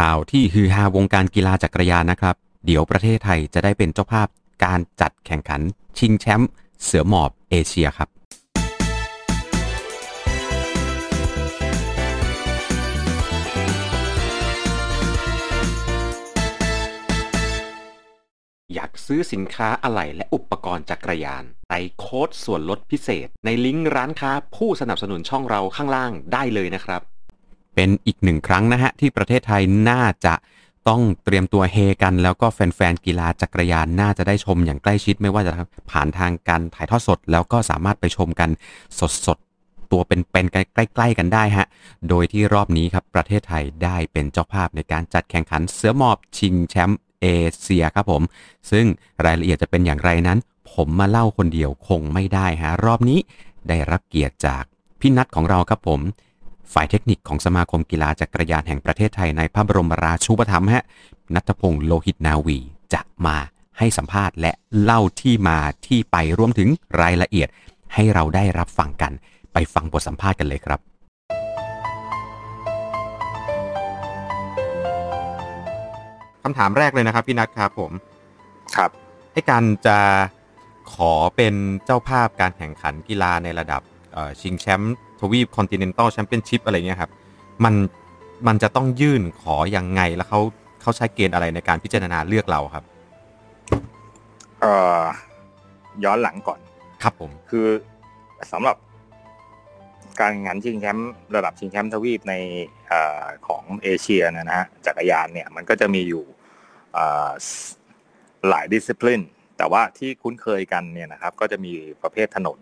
ข่าวที่ฮือฮาวงการกีฬาจักรยานนะครับ เดี๋ยวประเทศไทยจะได้เป็นเจ้าภาพการจัดแข่งขัน ชิงแชมป์เสือหมอบเอเชียครับอยากซื้อสินค้าอะไหล่และอุปกรณ์จักรยานใส่โค้ดส่วนลดพิเศษ ในลิงก์ร้านค้าผู้สนับสนุนช่องเราข้างล่างได้เลยนะครับ เป็นอีกหนึ่งครั้งนะฮะ ที่ประเทศไทยน่าจะต้องเตรียมตัวเฮกัน แล้วก็แฟนๆกีฬาจักรยานน่าจะได้ชมอย่างใกล้ชิดไม่ว่าจะผ่านทางการถ่ายทอดสด แล้วก็สามารถไปชมกันสดๆตัวเป็นๆใกล้ ๆ กันได้ฮะ โดยที่รอบนี้ครับประเทศไทยได้เป็นเจ้าภาพในการจัดแข่งขันเสือหมอบชิงแชมป์เอเชียครับผม ซึ่งรายละเอียดจะเป็นอย่างไรนั้น ผมมาเล่าคนเดียวคงไม่ได้ฮะรอบนี้ได้รับเกียรติจากพี่นัทของเราครับผม ฝ่ายเทคนิคของสมาคมกีฬาจักรยานแห่งประเทศไทยในพระบรมราชูปถัมภ์ฮะนัทพงศ์โลหิตนาวีจะมาให้สัมภาษณ์และเล่าที่มาที่ไปรวมถึงรายละเอียด ให้เราได้รับฟังกันไปฟังบทสัมภาษณ์กันเลยครับ คำถามแรกเลยนะครับพี่นัทครับผม ครับให้การจะขอเป็นเจ้าภาพการแข่งขันกีฬาในระดับเอ่อชิงแชมป์ ทวีป continental championship อะไรเงี้ยครับมันมันจะต้องยื่นขอยังไงแล้วเขาเขาใช้เกณฑ์อะไรในการพิจารณาเลือกเราครับเอ่อย้อนหลังก่อน ครับผม คือสำหรับการแข่งขันชิงแชมป์ระดับชิงแชมป์ทวีปในเออของเอเชียเนี่ยนะฮะจักรยานเนี่ยมันก็จะมีอยู่เอ่อหลายดิสซิ p ลินแต่ว่าที่คุ้นเคยกันเนี่ยนะครับ ก็จะมีประเภทถนน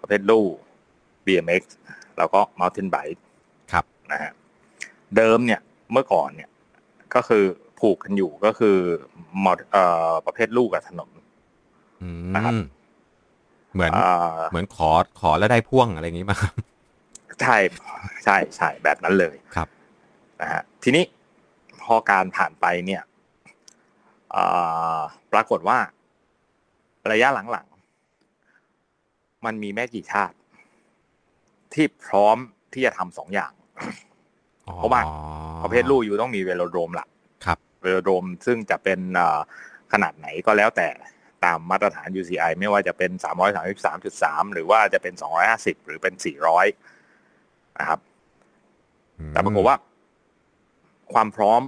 ประเภทลู่ BMX แล้วก็ mountain bike ครับนะฮะเดิมเนี่ยเมื่อก่อนเนี่ยก็คือผูกกันอยู่ก็คือมอเอ่อประเภทลู่กับถนนอืนะครับมเหมือนเอ่อเหมือนขอขอแล้วได้พ่วงอะไรอย่างงี้มาครับใช่ใช่ใช่แบบนั้นเลยครับนะฮะทีนี้พอการผ่านไปเนี่ยเอ่อปรากฏว่าระยะหลังๆ มันมีแม่กี่ชาติ ที่พร้อมที่จะทำสองอย่าง เพราะว่าประเภทลู่อยู่ต้องมีเวโลโดรมหลักครับ เวโลโดรมซึ่งจะเป็นเอ่อขนาดไหนก็แล้วแต่ตามมาตรฐาน UCI ไม่ว่าจะเป็น 333.3 หรือว่าจะเป็น 250 หรือเป็น 400 นะครับ แต่ปรากฏว่า ความพร้อม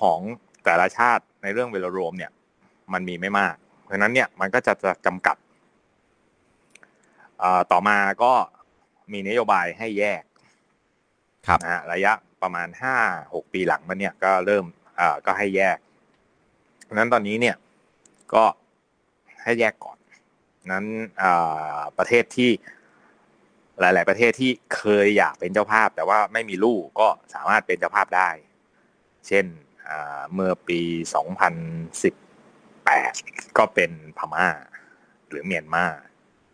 ของแต่ละชาติในเรื่องเวโลโดรมเนี่ย มันมีไม่มาก เพราะฉะนั้นเนี่ยมันก็จะจะจำกัดเอ่อต่อมาก็ มีนโยบายให้แยกครับนะฮะระยะประมาณห้าหกปีหลังมันเนี่ยก็เริ่มเอ่อก็ให้แยกเพราะฉะนั้นตอนนี้เนี่ยก็ให้แยกก่อน นั้นเอ่อประเทศที่หลาย ๆ ประเทศที่เคยอยากเป็นเจ้าภาพ แต่ว่าไม่มีลูกก็สามารถเป็นเจ้าภาพได้ เช่นเอ่อเมื่อปี 2018 ก็เป็นพม่าหรือเมียนมา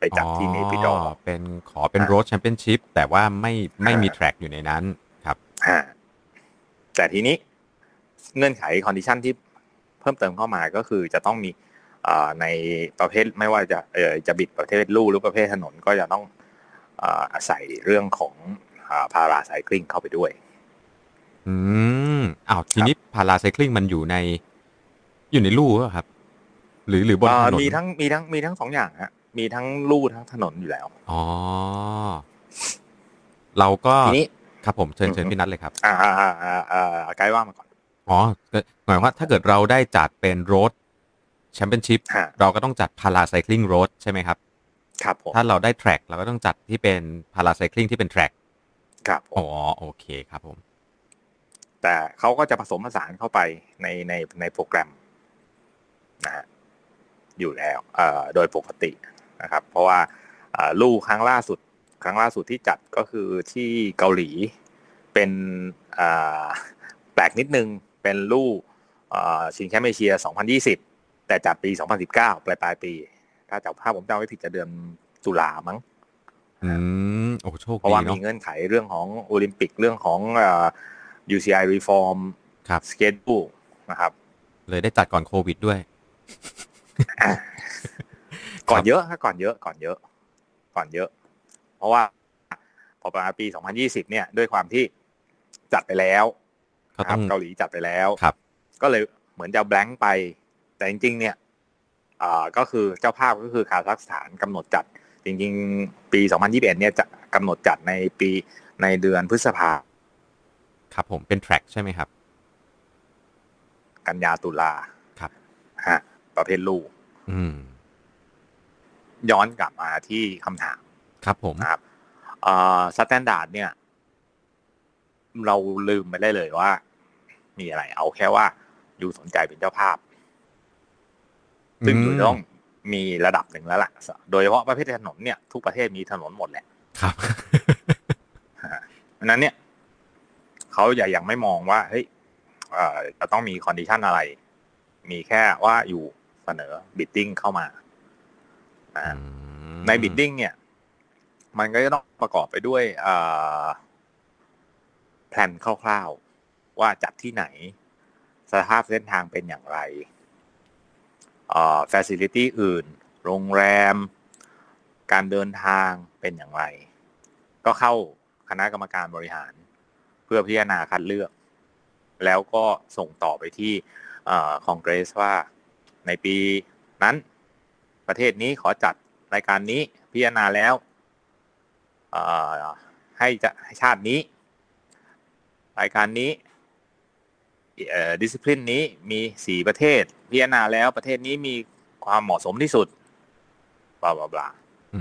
ไปจัดที่เนปิดอร์เป็นขอเป็นโรดแชมเปี้ยนชิพแต่ว่าไม่ไม่มีอ่าแทร็กอยู่ในนั้นครับฮะแต่ทีนี้เงื่อนไข condition ที่เพิ่มเติมเข้ามาก็คือจะต้องมีเอ่อในประเภทไม่ว่าจะเอ่อจะ bid ประเภทลู่หรือประเภทถนนก็จะต้องเอ่ออาศัยเรื่องของ para-cycling เข้าไปด้วย อืมอ้าวทีนี้ para-cycling มันอยู่ใน อยู่ในลู่เหรอครับ หรือหรือบนเอ่อถนนมีทั้งมีทั้งมีทั้งสองอย่างฮะ มีทั้งลู่ทั้งถนนอยู่แล้ว อ๋อ เราก็ทีนี้ครับผมเชิญอืมเชิญพี่นัทเลยครับ อ่าอ่าอ่าอ่าอ่าไกด์ว่ามาก่อน อ๋อก็หมายความว่าถ้าเกิดเราได้จัดเป็นโรดแชมเปี้ยนชิพฮะเราก็ต้องจัดพาราไซคลิงโรดใช่ไหมครับ ครับผมถ้าเราได้แทร็กเราก็ต้องจัดที่เป็นพาราไซคลิงที่เป็นแทร็กครับผมอ๋อ โอเคครับผม แต่เขาก็จะผสมผสานเข้าไปในในในโปรแกรมนะฮะอยู่แล้ว เอ่อ โดยปกติ นะครับ เพราะว่าเอ่อลู่ครั้งล่าสุด ครั้งล่าสุดที่จัดก็คือที่เกาหลีเป็นอ่าแปลกนิดนึงเป็นลู่เอ่อชิงแชมป์เอเชีย 2020 แต่จัดปี 2019 ปลายปลายๆปี ถ้าจำภาพผมจำไม่ผิดจะเดือนตุลามั้งอืมโอ้โชคเพราะดีว่าเนาะมีเงื่อนไขเรื่องของโอลิมปิกเรื่องของเอ่อ UCI reform ครับสเก d ดูนะครับ เลยได้จัดก่อนโควิดด้วย ก่อนเยอะครับก่อนเยอะก่อนเยอะ ก่อนเยอะ เพราะว่าพอประมาณปี 2020 เนี่ย ด้วยความที่จัดไปแล้วก็ต้องเกาหลีจัดไปแล้วครับ ก็เลยเหมือนจะแบงค์ไป แต่จริง ๆ เนี่ยอ่าก็คือเจ้าภาพก็คือคาซัคสถานกำหนดจัด จริง ๆ ปี 2021 เนี่ยจะกำหนดจัดในปีในเดือนพฤษภาครับผมเป็น track ใช่ไหมครับ กันยาตุลาครับฮะประเภทลู่ อืม ย้อนกลับมาที่คำถาม ครับผมนะครับ standard เนี่ย เราลืมไปได้เลยว่า มีอะไร เอาแค่ว่า you สนใจเป็นเจ้าภาพ ซึ่ง you ต้องมีระดับหนึ่งแล้วล่ะ โดยเฉพาะประเภทถนนเนี่ย ทุกประเทศมีถนนหมดแหละ ครับเพราะฉะนั้นเนี่ยเขาอย่ายังไม่มองว่า เฮ้ยเอ่อจะต้องมี condition อะไร มีแค่ว่า you เสนอ bidding เข้ามานะ ใน bidding เนี่ย มันก็จะต้องประกอบไปด้วยแผนคร่าวๆ ว่าจัดที่ไหน สภาพเส้นทางเป็นอย่างไรเอ่อ facility อื่น โรงแรม การเดินทางเป็นอย่างไร ก็เข้าคณะกรรมการบริหาร เพื่อพิจารณาคัดเลือก แล้วก็ส่งต่อไปที่คอนเกรสว่าในปีนั้น ประเทศนี้ขอจัดรายการนี้พิจารณาแล้วให้จะให้ชาตินี้ รายการนี้ดิสซิ p ลินนี้มีสี่ประเทศ พิจารณาแล้วประเทศนี้มีความเหมาะสมที่สุดบลาบลาบลา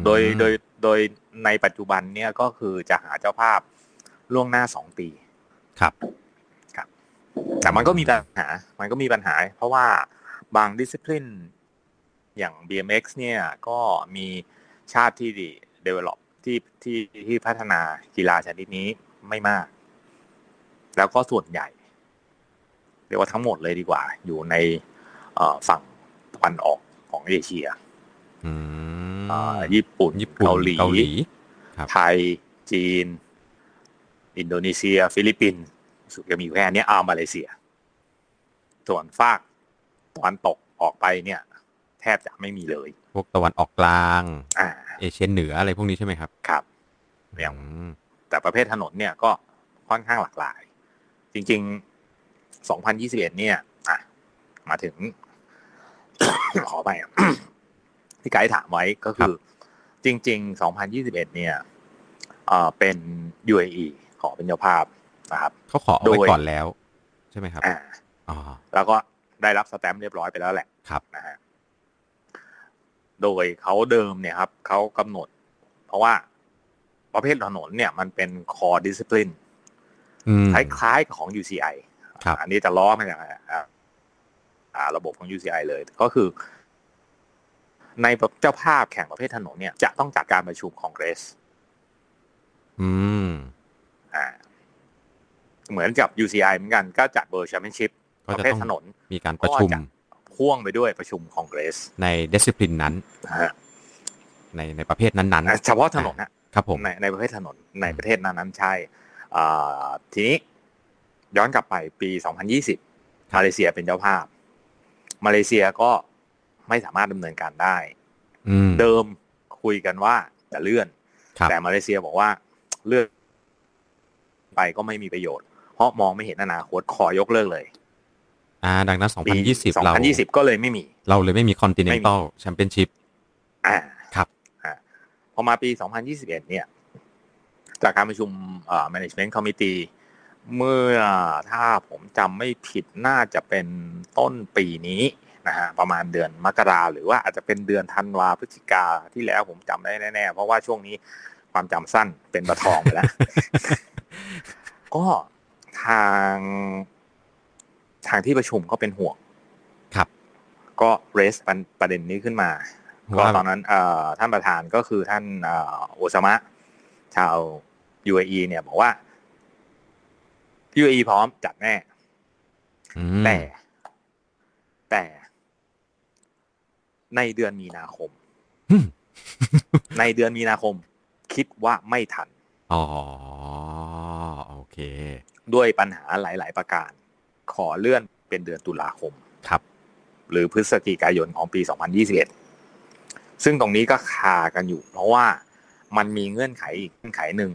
โดยโดยโดยในปัจจุบันเนี่ยก็คือจะหาเจ้าภาพล่วงหน้าสองปีครับครับ แต่มันก็มีปัญหา มันก็มีปัญหา เพราะว่าบางดิสซิ p ลิน อย่าง BMX เนี่ยก็มีชาติที่ develop ที่ที่ที่พัฒนากีฬาชนิดนี้ไม่มาก แล้วก็ส่วนใหญ่เรียกว่าทั้งหมดเลยดีกว่า อยู่ในฝั่งตะวันออกของเอเชียญี่ปุ่นเกาหลี ไทย จีน อินโดนีเซีย ฟิลิปปินส์สุดจะมีแค่นี้ อ่ามาเลเซีย ส่วนฝั่งตะวันตกออกไปเนี่ย แทบจะไม่มีเลย พวกตะวันออกกลางอ่าเอเชียเหนืออะไรพวกนี้ใช่ไหมครับ ครับอย่างแต่ประเภทถนนเนี่ยก็ค่อนข้างหลากหลาย จริง ๆ 2021 เนี่ยอะมาถึง ขอไปที่ไกด์ถามไว้ก็คือ จริง ๆ 2021 เนี่ยเอ่อเป็น UAE ขอเป็นเจ้าภาพนะครับเขาขอเอาไว้ก่อนแล้ว ใช่ไหมครับอ่าอ๋อแล้วก็ได้รับสแตมป์เรียบร้อยไปแล้วแหละครับนะฮะ โดยเขาเดิมเนี่ยครับเขากำหนด เพราะว่าประเภทถนนเนี่ยมันเป็น core discipline คล้ายๆกับของ UCI อันนี้จะล้อมาจากระบบของ UCI เลย ก็คือ ในเจ้าภาพแข่งประเภทถนนเนี่ย จะต้องจัดการประชุมคอนเกรส อืม อ่า เหมือนกับ UCI เหมือนกันก็จัดเบอร์แชมเปี้ยนชิพประเภทถนน มีการประชุม พ่วงไปด้วยประชุมคอนเกรส ในดิสซิปลินนั้นในในประเภทนั้นๆ เฉพาะถนนครับผมในในประเภทถนนในประเทศนั้นนั้นใช่ทีนี้ย้อนกลับไปปี 2020 มาเลเซียเป็นเจ้าภาพ มาเลเซียก็ไม่สามารถดำเนินการได้เดิมคุยกันว่าจะเลื่อน แต่มาเลเซียบอกว่าเลื่อนไปก็ไม่มีประโยชน์ เพราะมองไม่เห็นอนาคตขอยกเลิกเลย อ่าดังนั้น 2020 เรา2020 ก็เลยไม่มี เราเลยไม่มี Continental Championship อ่าครับอ่าพอมาปี 2021 เนี่ย จากการประชุมอ่า Management Committee เมื่อถ้าผมจำไม่ผิดน่าจะเป็นต้นปีนี้นะฮะประมาณเดือนมกราหรือว่าอาจจะเป็นเดือนธันวาพฤศจิกาที่แล้วผมจำได้แน่ๆ เพราะว่าช่วงนี้ความจำสั้นเป็นประทองไปแล้ว ก็ทาง ทางที่ประชุมก็เป็นห่วงครับ ก็เรสประเด็นนี้ขึ้นมา ก็ตอนนั้นท่านประธานก็คือท่านโอซามะ ชาว UAE เนี่ยบอกว่า UAE พร้อมจัดแน่ แต่ แต่ในเดือนมีนาคม ในเดือนมีนาคม คิดว่าไม่ทัน อ๋อ โอเค ด้วยปัญหาหลาย ๆ ประการ ขอเลื่อนเป็นเดือนตุลาคมครับ หรือพฤศจิกายนของปี 2021 ซึ่งตรงนี้ก็คากันอยู่ เพราะว่ามันมีเงื่อนไขอีกเงื่อนไขหนึ่ง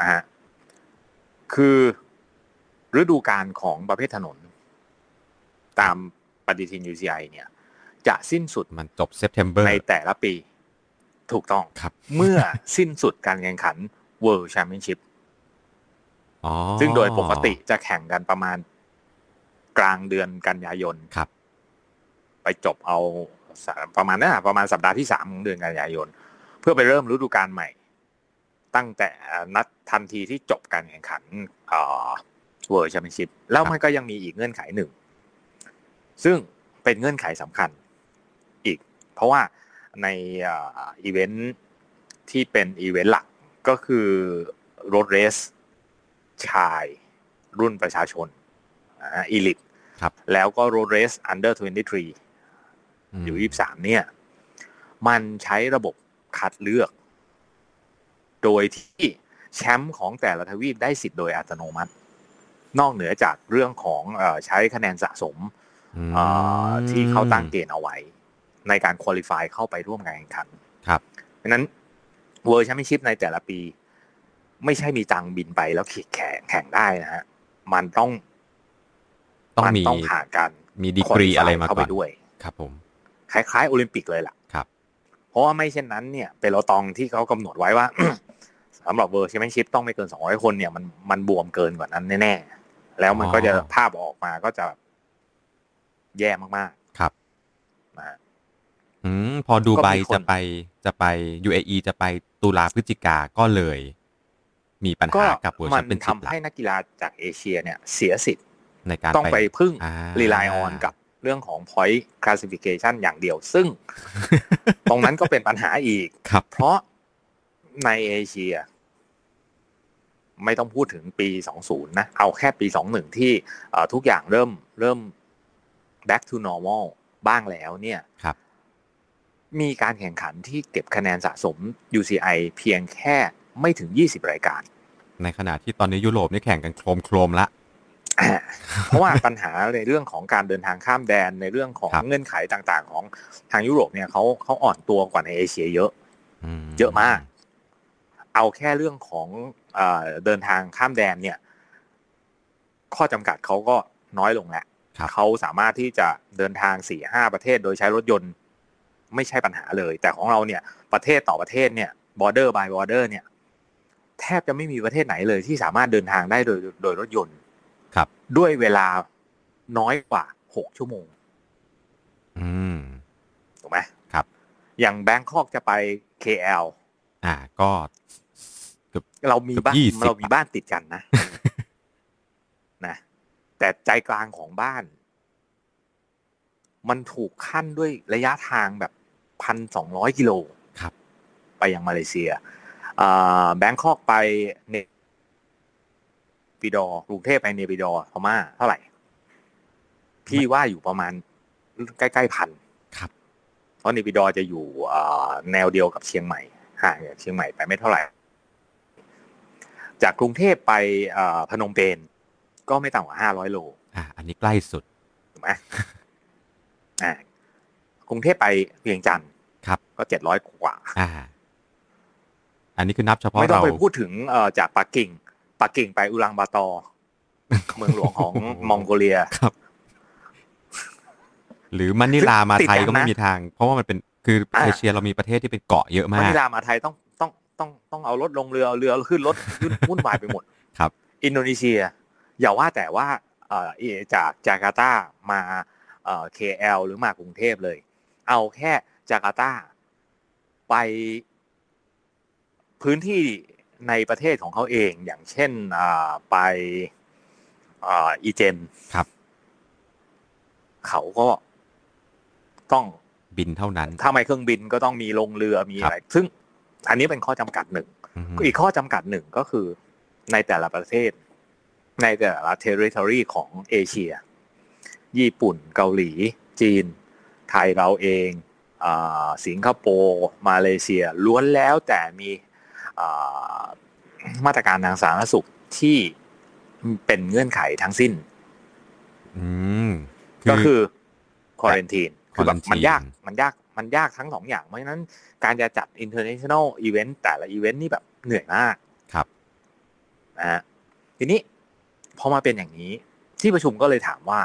นะฮะคือฤดูกาลของประเภทถนน ตามปฏิทิน UCI เนี่ย จะสิ้นสุดมันจบเซปเทมเบอร์ในแต่ละปี ถูกต้องครับ เมื่อสิ้นสุดการแข่งขัน World Championship อ๋อซึ่งโดยปกติจะแข่งกันประมาณ กลางเดือนกันยายนครับ ไปจบเอาสามประมาณนั้นอะประมาณสัปดาห์ที่สามของเดือนกันยายน เพื่อไปเริ่มฤดูกาลใหม่ ตั้งแต่นัดทันทีที่จบการแข่งขันเอ่อ World Championship แล้วมันก็ยังมีอีกเงื่อนไขหนึ่ง ซึ่งเป็นเงื่อนไขสำคัญอีก เพราะว่าในเอ่ออีเวนท์ที่เป็นอีเวนต์หลักก็คือ road race ชายรุ่นประชาชน elite ครับแล้วก็ road race under 23 U 23 เนี่ย มันใช้ระบบคัดเลือก โดยที่แชมป์ของแต่ละทวีปได้สิทธิ์โดยอัตโนมัติ นอกเหนือจากเรื่องของเออใช้คะแนนสะสมอืมเอ่อที่เขาตั้งเกณฑ์เอาไว้ ในการ qualify เข้าไปร่วมการแข่งขัน ครับเพราะฉะนั้น World Championship ในแต่ละปี ไม่ใช่มีตังค์บินไปแล้วขี่แข่งแข่งได้นะฮะ มันต้อง ต้องมันมีต้องผ่านการมีดีกรี qualify อะไรมาก่อนเข้าไปด้วย ครับ ผม คล้ายๆโอลิมปิกเลยล่ะครับ เพราะว่าไม่เช่นนั้นเนี่ยเป็นโลตองที่เขากำหนดไว้ว่าสำหรับเวอร์ชันไม่ชิปต้องไม่เกิน200คนเนี่ยมันมันบวมเกินกว่านั้นแน่ๆแล้วมันก็จะอ๋อภาพออกมาก็จะแย่มากครับๆนะฮะอืมพอดูไบก็มีคนจะไปจะไป UAE จะไปตุลาพฤศจิกาก็เลย มีปัญก็หากับเวอร์มัชันนเป็นชิปทำหลักให้นักกีฬาจากเอเชียเนี่ย เสียสิทธิ์ ในการต้องไปพึ่งอ่ารีไลออนกับเรื่องของ point classification อย่างเดียว ซึ่ง ตรงนั้นก็เป็นปัญหาอีกครับเพราะในเอเชีย ไม่ต้องพูดถึงปี 20 นะ เอาแค่ปี 21 ที่เอ่อทุกอย่างเริ่มเริ่ม back to normal บ้างแล้วเนี่ยครับมีการแข่งขันที่เก็บคะแนนสะสม UCI เพียงแค่ไม่ถึง 20 รายการ ในขณะที่ตอนนี้ยุโรปนี่แข่งกันโครมโครมๆละ เพราะว่าปัญหาในเรื่องของการเดินทางข้ามแดนในเรื่องของครับเงื่อนไขต่างๆ ของทางยุโรปเนี่ยเขาเขาอ่อนตัวกว่าในเอเชียเยอะมเยอะมาก เอาแค่เรื่องของเออเดินทางข้ามแดนเนี่ย ข้อจำกัดเขาก็น้อยลงแล้วครับเขาสามารถที่จะเดินทางสี่ห้าประเทศโดยใช้รถยนต์ไม่ใช่ปัญหาเลย แต่ของเราเนี่ย ประเทศต่อประเทศเนี่ย border by border เนี่ย แทบจะไม่มีประเทศไหนเลยที่สามารถเดินทางได้โดยโดยรถยนต์ ครับ ด้วยเวลาน้อยกว่าหกชั่วโมง อืมถูกไหมครับ อย่างแบงคอกจะไป KL อ่า ก็เกือบเรามีบ้านเกือบ20เรามีบ้านติดกันนะนะ แต่ใจกลางของบ้าน มันถูกขั้นด้วยระยะทางแบบพันสองร้อยกิโลครับ ไปยังมาเลเซียแบงคอกไปเน ปิดอร์กรุงเทพไปเนปิดอร์พม่าเท่าไหร่ พี่ว่าอยู่ประมาณใกล้ๆพันครับเพราะเนปิดอร์จะอยู่เอ่อแนวเดียวกับเชียงใหม่ห่างจากเชียงใหม่ไปไม่เท่าไหร่ จากกรุงเทพไปเอ่อพนมเปญก็ไม่ต่ำกว่าห้าร้อยโล อ่า อันนี้ใกล้สุดถูกไหมอ่ากรุงเทพไปเวียงจันทร์ครับ ก็เจ็ดร้อยกว่า อ่า อันนี้คือนับเฉพาะไม่ต้องเราไปพูดถึงเอ่อจากปักกิ่ง ปักกิ่งไปอุลังบาตอร์เมืองหลวงของมองโกเลียครับ หรือมะนิลามาไทยติดกันก็ไม่นะมีทาง เพราะว่ามันเป็นคืออ่าเอเชียเรามีประเทศที่เป็นเกาะเยอะมามากนิลามาไทยต้องต้องต้องต้องเอารถลงเรือเอาเรือขึ้นรถยุ่นวุ่นวายไปหมดครับ อินโดนีเซีย อย่าว่าแต่ว่าเอ่อเอจากจาการ์ตามาเอ่อ KL หรือมากรุงเทพเลย เอาแค่จาการ์ตาไปพื้นที่ ในประเทศของเขาเองอย่างเช่นอ่าไปอ่าอีเจนครับ เขาก็ต้องบินเท่านั้น ถ้าไม่เครื่องบินก็ต้องมีลงเรือมีอะไร ซึ่งอันนี้เป็นข้อจำกัดหนึ่งอืมอีกข้อจำกัดหนึ่งก็คือในแต่ละประเทศ ในแต่ละ territory ของเอเชีย ญี่ปุ่นเกาหลี จีน ไทยเราเองอาสิงคโปร์ มาเลเซีย ล้วนแล้วแต่มีอ่า มาตรการทางสาธารณสุขที่เป็นเงื่อนไขทั้งสิ้นอืมก็คือควอ r เ n น i นคือแบบ quarantine มันยากมันยากมันยากทั้งสองอย่าง เพราะฉะนั้นการจะจัด international event แต่ละ event นี่แบบเหนื่อยมากครับนะฮะทีนี้พอมาเป็นอย่างนี้ ที่ประชุมก็เลยถามว่า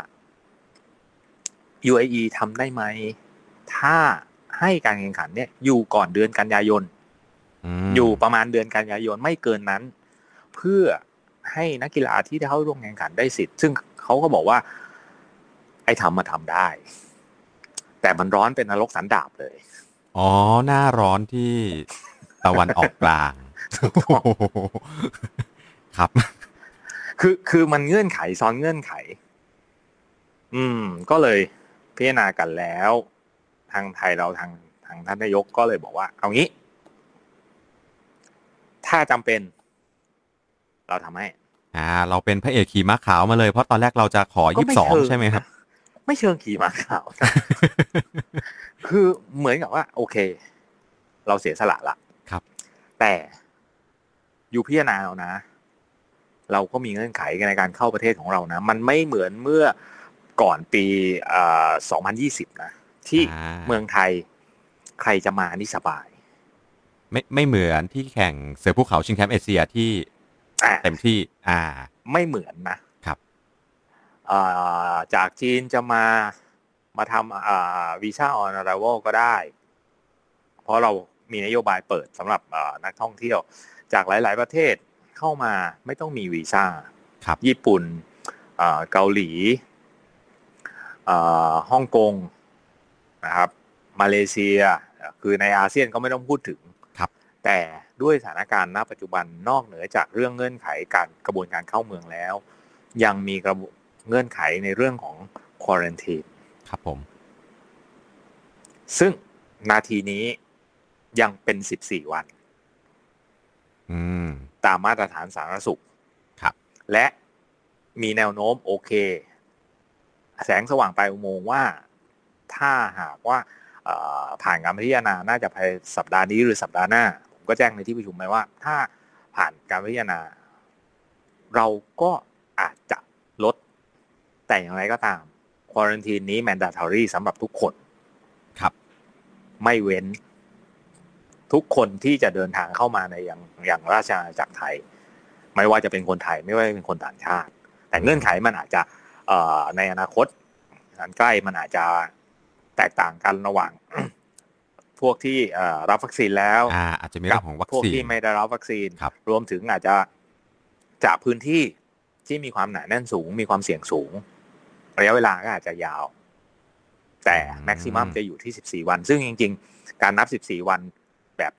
UAE ทำได้ไหม ถ้าให้การแข่งขันเนี่ย อยู่ก่อนเดือนกันยายน อยู่ประมาณเดือนกันยายนไม่เกินนั้น เพื่อให้นักกีฬาที่ได้เข้าร่วมแข่งขันได้สิทธิ์ ซึ่งเขาก็บอกว่า ไอ้ทำมาทำได้ แต่มันร้อนเป็นนรกสันดาบเลย อ๋อ หน้าร้อนที่ตะวันออกกลาง ครับ คือคือมันเงื่อนไขซ้อนเงื่อนไข อืม ก็เลยพิจารณากันแล้ว ทางไทยเราทางทางท่านนายกก็เลยบอกว่า เอางี้ ถ้าจำเป็น เราทำให้อ่า เราเป็นพระเอกขี่ม้าขาวมาเลยเพราะตอนแรกเราจะขอยี่สิบสองใช่ไหมครับ ไม่เชิงขี่ม้าขาว คือเหมือนกับว่า โอเค เราเสียสละละครับ แต่อยู่พิจารณาเอานะ เราก็มีเงื่อนไขในการเข้าประเทศของเรานะ มันไม่เหมือนเมื่อก่อนปีเอ่อ2020นะ ที่อ่าเมืองไทยใครจะมานี่สบาย ไม่ไม่เหมือนที่แข่งเสือภูเขาชิงแชมป์เอเชียที่อะเต็มที่ อ่า ไม่เหมือนนะครับเอ่อจากจีนจะมามาทำอ่าวีซ่าออน r ร i v a l ก็ได้ เพราะเรามีนโยบายเปิดสำหรับเอ่อนักท่องเที่ยว จากหลาย ๆ ประเทศเข้ามาไม่ต้องมีวีซ่าครับ ญี่ปุ่นเอ่อเกาหลีเอ่อฮ่องกงนะครับ มาเลเซีย คือในอาเซียนก็ไม่ต้องพูดถึงครับ แต่ด้วยสถานการณ์ณปัจจุบันนอกเหนือจากเรื่องเงื่อนไขการกระบวนการเข้าเมืองแล้ว ยังมีกระบวเงื่อนไขในเรื่องของควอ r นตีนครับผม ซึ่งนาทีนี้ยังเป็น14วันอืมตามมาตรฐานสาธารณสุขครับ และมีแนวโน้มโอเค แสงสว่างปลายอุโมงค์ว่า ถ้าหากว่าเอ่อผ่านการพิจารณาน่าจะภายสัปดาห์นี้หรือสัปดาห์หน้า ผมก็แจ้งในที่ประชุมไปว่า ถ้าผ่านการพิจารณา เราก็อาจจะลด แต่อย่างไรก็ตามควอรันทีนนี้ mandatory สำหรับทุกคนครับ ไม่เว้น ทุกคนที่จะเดินทางเข้ามาในอย่างอย่างราชอาณาจักรไทย ไม่ว่าจะเป็นคนไทย ไม่ว่าจะเป็นคนต่างชาติ แต่เงื่อนไขมันอาจจะเอ่อในอนาคตอันใกล้มันอาจจะแตกต่างกันระหว่าง พวกที่เอ่อรับวัคซีนแล้วอ่าอาจจะมีเรื่องของวัคพวกซีนที่ไม่ได้รับวัคซีนครับรวมถึงอาจจะจากพื้นที่ที่มีความหนาแน่นสูง มีความเสี่ยงสูง ระยะเวลาก็อาจจะยาว แต่แม็กซิมัมจะอยู่ที่ 14 วัน ซึ่งจริง ๆ การนับ 14 วันแบบ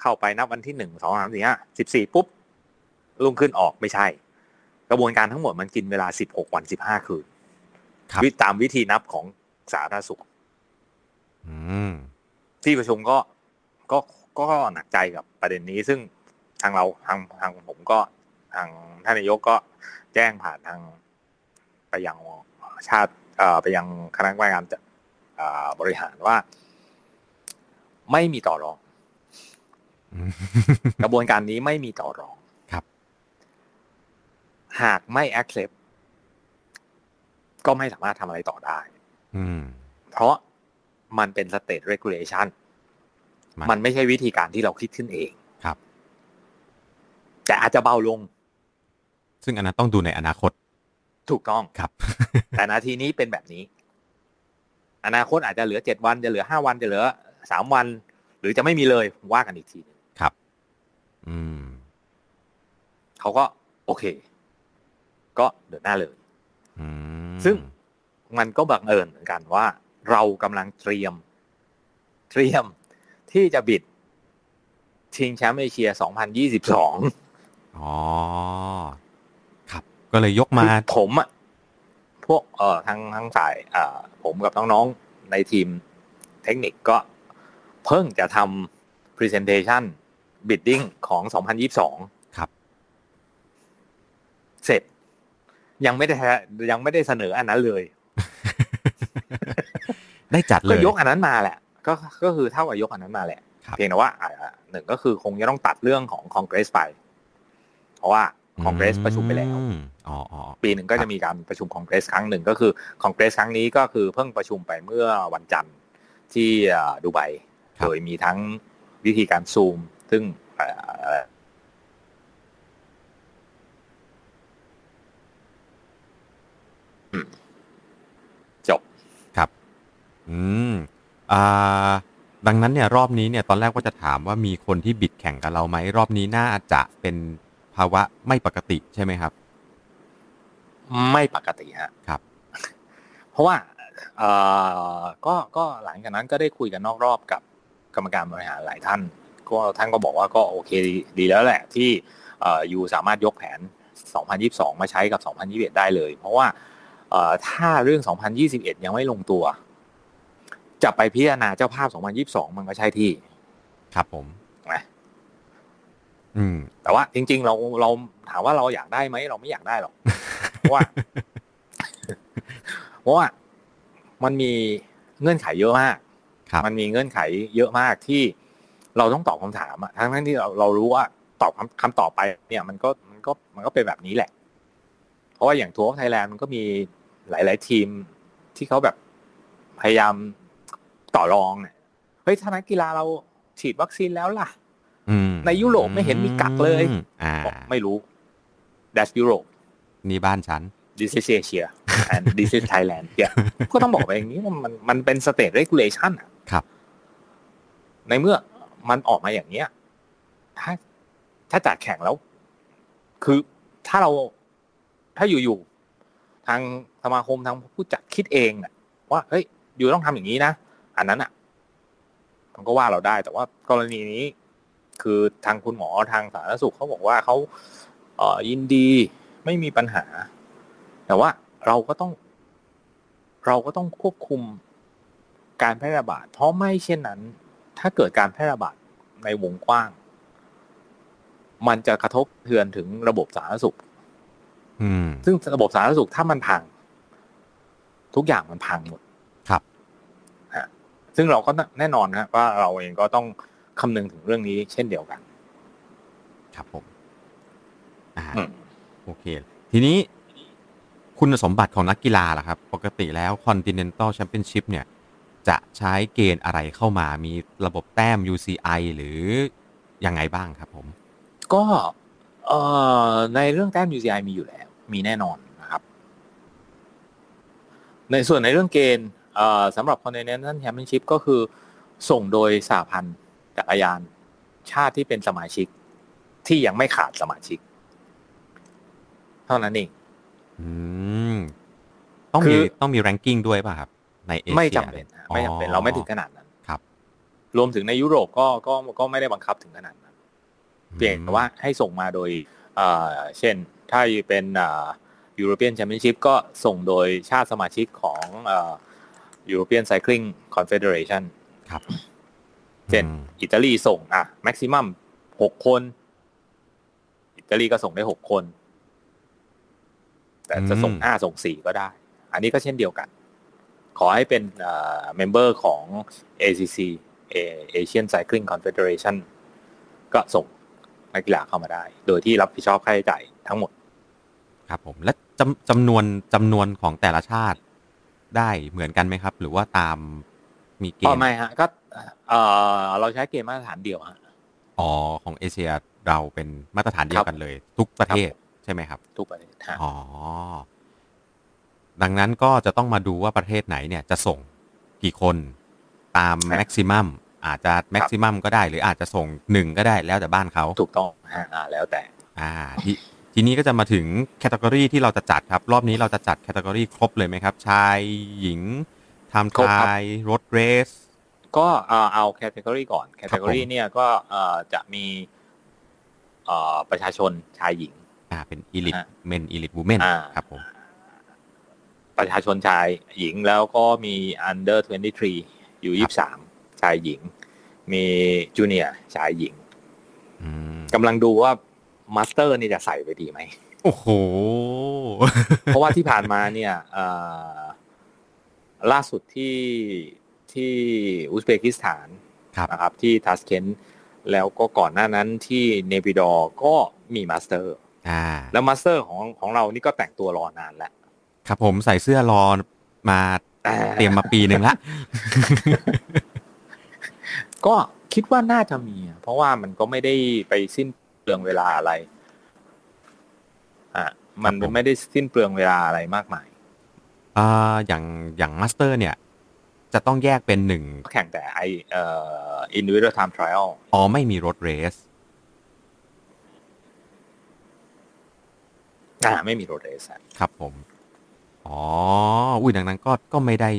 เข้าไปนับวันที่หนึ่งสองสามสี่ห้าสิบสี่ปุ๊บลุงขึ้นออกไม่ใช่ กระบวนการทั้งหมดมันกินเวลา 16 วัน 15 คืนครับวิตามวิธีนับของสาธารณสุขอืม ที่ประชุมก็ก็ก็หนักใจกับประเด็นนี้ ซึ่งทางเราทางทางผมก็ทางท่านนายกก็แจ้งผ่านทางไปยังชาติเอ่อไปยังคณะกรรมการจัดเอ่อบริหารว่า ไม่มีต่อรองกระบวนการนี้ไม่มีต่อรองครับ หากไม่ accept ก็ไม่สามารถทำอะไรต่อได้อืมเพราะ มันเป็น state regulation มันมันไม่ใช่วิธีการที่เราคิดขึ้นเองครับ แต่อาจจะเบาลง ซึ่งอันนั้นต้องดูในอนาคต ถูกต้องครับ แต่นาทีนี้เป็นแบบนี้ อนาคตอาจจะเหลือเจ็ดวันจะเหลือห้าวันจะเหลือสามวัน หรือจะไม่มีเลยว่ากันอีกทีหนึงครับ อืมเขาก็ โอเค ก็เดินหน้าเลยอืมซึ่งมันก็บังเอิญเหมือนกันว่า เรากำลังเตรียม เตรียมที่จะบิดชิงแชมป์เอเชีย 2022 อ๋อ ครับ ก็เลยยกมาคือผมอะพวกเอ่อทางทางสายเอ่อผมกับน้องๆ ในทีมเทคนิคก็เพิ่งจะทำ Presentation Bidding ของ 2022 ครับ เสร็จ ยังไม่ได้แท้ยังไม่ได้เสนออันนั้นเลย ได้จัดเลก็ยยกอันนั้นมาแหละ ก็ก็คือเท่ากับยกอันนั้นมาแหละครับเพียงแต่ว่าอ่าหนึ่งก็คือคงจะต้องตัดเรื่องของคอนเกรสไป เพราะว่าคอนเกรสประชุมไปแล้วอืมอ๋ออ๋อปีหนึ่งก็จะมีการประชุมคอนเกรสครั้งหนึ่งก็คือคอนเกรสครั้งนี้ก็คือเพิ่งประชุมไปเมื่อวันจันทร์ที่เอ่อดูไบโดยมีทั้งวิธีการซูม ซึ่งเอ่อ อ่า ดังนั้นเนี่ยรอบนี้เนี่ยตอนแรกว่าจะถามว่ามีคนที่บิดแข่งกับเราไหม รอบนี้น่าจะเป็นภาวะไม่ปกติใช่ไหมครับ ไม่ปกติฮะครับ เพราะว่าเอ่อก็ก็หลังจากนั้นก็ได้คุยกันนอกรอบกับกรรมการบริหารหลายท่าน ก็ท่านก็บอกว่าก็โอเคดีดีแล้วแหละ ที่เอ่อยูสามารถยกแผน 2022 มาใช้กับ 2021 ได้เลย เพราะว่าเอ่อถ้าเรื่อง 2021 ยังไม่ลงตัว จะไปพิจารณาเจ้าภาพ 2022 มันก็ใช่ที่ ครับผมนะอืม แต่ว่าจริง ๆ เราเราถามว่าเราอยากได้ไหมเราไม่อยากได้หรอกเพราะว่าเพราะว่ามันมีเงื่อนไขเยอะมากครับมันมีเงื่อนไขเยอะมากที่เราต้องตอบคำถามอะทั้งทั้งที่เราเรารู้ว่าตอบคำคำตอบไป เนี่ย มันก็มันก็มันก็เป็นแบบนี้แหละ เพราะว่าอย่างทัวร์ไทยแลนด์มันก็มีหลาย ๆ ทีมที่เขาแบบพยายาม ต่อรองเนี่ยเฮ้ยถ้านักกีฬาเราฉีดวัคซีนแล้วล่ะอืมในยุโรปไม่เห็นมีกักเลยอืมอ่าบอกไม่รู้ That's Europe นี่บ้านฉัน This is Asia and this is Thailand เนี่ยก็ต้องบอกไปอย่างนี้ว่ามันมันเป็น state regulation อะครับ ในเมื่อมันออกมาอย่างเนี้ย ถ้าถ้าจัดแข่งแล้ว คือถ้าเราถ้าอยู่ๆทางสมาคมทางผู้จัดคิดเองอะว่าเฮ้ย อยู่ต้องทำอย่างนี้นะ อันนั้นอะมันก็ว่าเราได้แต่ว่ากรณีนี้ คือทางคุณหมอทางสาธารณสุขเขาบอกว่าเขาเอ่อยินดีไม่มีปัญหา แต่ว่าเราก็ต้อง เราก็ต้องควบคุมการแพร่ระบาด เพราะไม่เช่นนั้น ถ้าเกิดการแพร่ระบาดในวงกว้าง มันจะกระทบเทือนถึงระบบสาธารณสุขอืมซึ่งระบบสาธารณสุขถ้ามันพัง ทุกอย่างมันพังหมดครับฮะ ซึ่งเราก็แน่นอนนะว่าเราเองก็ต้องคำนึงถึงเรื่องนี้เช่นเดียวกัน ครับผมอ่าอืมโอเค ทีนี้คุณสมบัติของนักกีฬาล่ะครับ ปกติแล้ว Continental Championship เนี่ย จะใช้เกณฑ์อะไรเข้ามา มีระบบแต้ม UCI หรือยังไงบ้างครับผม ก็เอ่อในเรื่องแต้ม UCI มีอยู่แล้ว มีแน่นอนนะครับ ในส่วนในเรื่องเกณฑ์เอ่อ สำหรับ Continental Championship ก็คือส่งโดยสาพันธ์จักรยาน ชาติที่เป็นสมาชิกที่ยังไม่ขาดสมาชิก เท่านั้นเองอืมต้องคืมีอต้องมี ranking ด้วยป่ะครับ ในเอเชียไม่จำเป็นฮะไม่จำเป็นเราไม่ถึงขนาดนั้นครับ รวมถึงในยุโรปก็ก็ก็ไม่ได้บังคับถึงขนาดนั้นเพียงแต่ว่าให้ส่งมาโดยเอ่อเช่น ถ้าเป็นยูโรเปียนแชมเปี้ยนชิพก็ส่งโดยชาติสมาชิกของ ยูโรเปียนไซคลิงConfederation ครับเช่นอืมอิตาลีส่งอะ maximum หกคน อิตาลีก็ส่งได้หกคน แต่จะส่งอืมห้าส่งสี่ก็ได้ อันนี้ก็เช่นเดียวกัน ขอให้เป็น member ของ ACC A- Asian Cycling Confederation ก็ส่งนักกีฬาเข้ามาได้ โดยที่รับผิดชอบค่าใช้จ่ายทั้งหมด ครับผม และจำจำนวนจำนวนของแต่ละชาติ ได้เหมือนกันไหมครับ หรือว่าตามมีเกอ๋อณฑ์ไม่ฮะก็เอ่อเราใช้เกณฑ์มาตรฐานเดียวฮะอ๋อของเอเชียเราเป็นมาตรฐานเดียวกันเลย ทุกประเทศใช่ไหมครับ ทุกประเทศฮะอ๋อดังนั้นก็จะต้องมาดูว่าประเทศไหนเนี่ยจะส่งกี่คนตามแม็กซิมัมอาจจะแม็กซิมัมก็ได้ หรืออาจจะส่งหนึ่งก็ได้แล้วแต่บ้านเขาถูกต้องฮะอ่าแล้วแต่ อ่า ทีนี้ก็จะมาถึง category ที่เราจะจัดครับ รอบนี้เราจะจัด category ครบเลยไหมครับ ชายหญิง time ครบครับ time road race ก็เอ่อเอา category ก่อน category ผมเนี่ยก็เอ่อจะมีเอ่อประชาชนชายหญิง อ่าเป็น elite ฮะ men elite women อ่าครับผมประชาชนชายหญิงแล้วก็มี under 23 U 23 ชายหญิง มี junior ชายหญิงอืมกำลังดูว่า master นี่จะใส่ไปดีไหมโอ้โห เพราะว่าที่ผ่านมาเนี่ยเอ่อล่าสุดที่ที่อุซเบกิสถานครับนะครับ ที่ทาชเคนต์แล้วก็ก่อนหน้านั้นที่เนปิดอว์ก็มี master อ่าแล้ว master ของของเรานี่ก็แต่งตัวรอนานแล้ว ครับผมใส่เสื้อรอมาอ่าเตรียมมาปีหนึ่งละ ก็คิดว่าน่าจะมีอะเพราะว่ามันก็ไม่ได้ไปสิ้น เปลืองเวลาอะไร อะมันครับผมไม่ได้สิ้นเปลืองเวลาอะไรมากมายอ่าอย่างอย่างมาสเตอร์เนี่ย จะต้องแยกเป็นหนึ่งแข่งแต่ไอเอ่อ individual time trial อ๋อ ไม่มีรถเรสอ่าไม่มีโรเดสอะครับผม อ๋อ อุ้ยดังนั้นก็ ก็ไม่ได้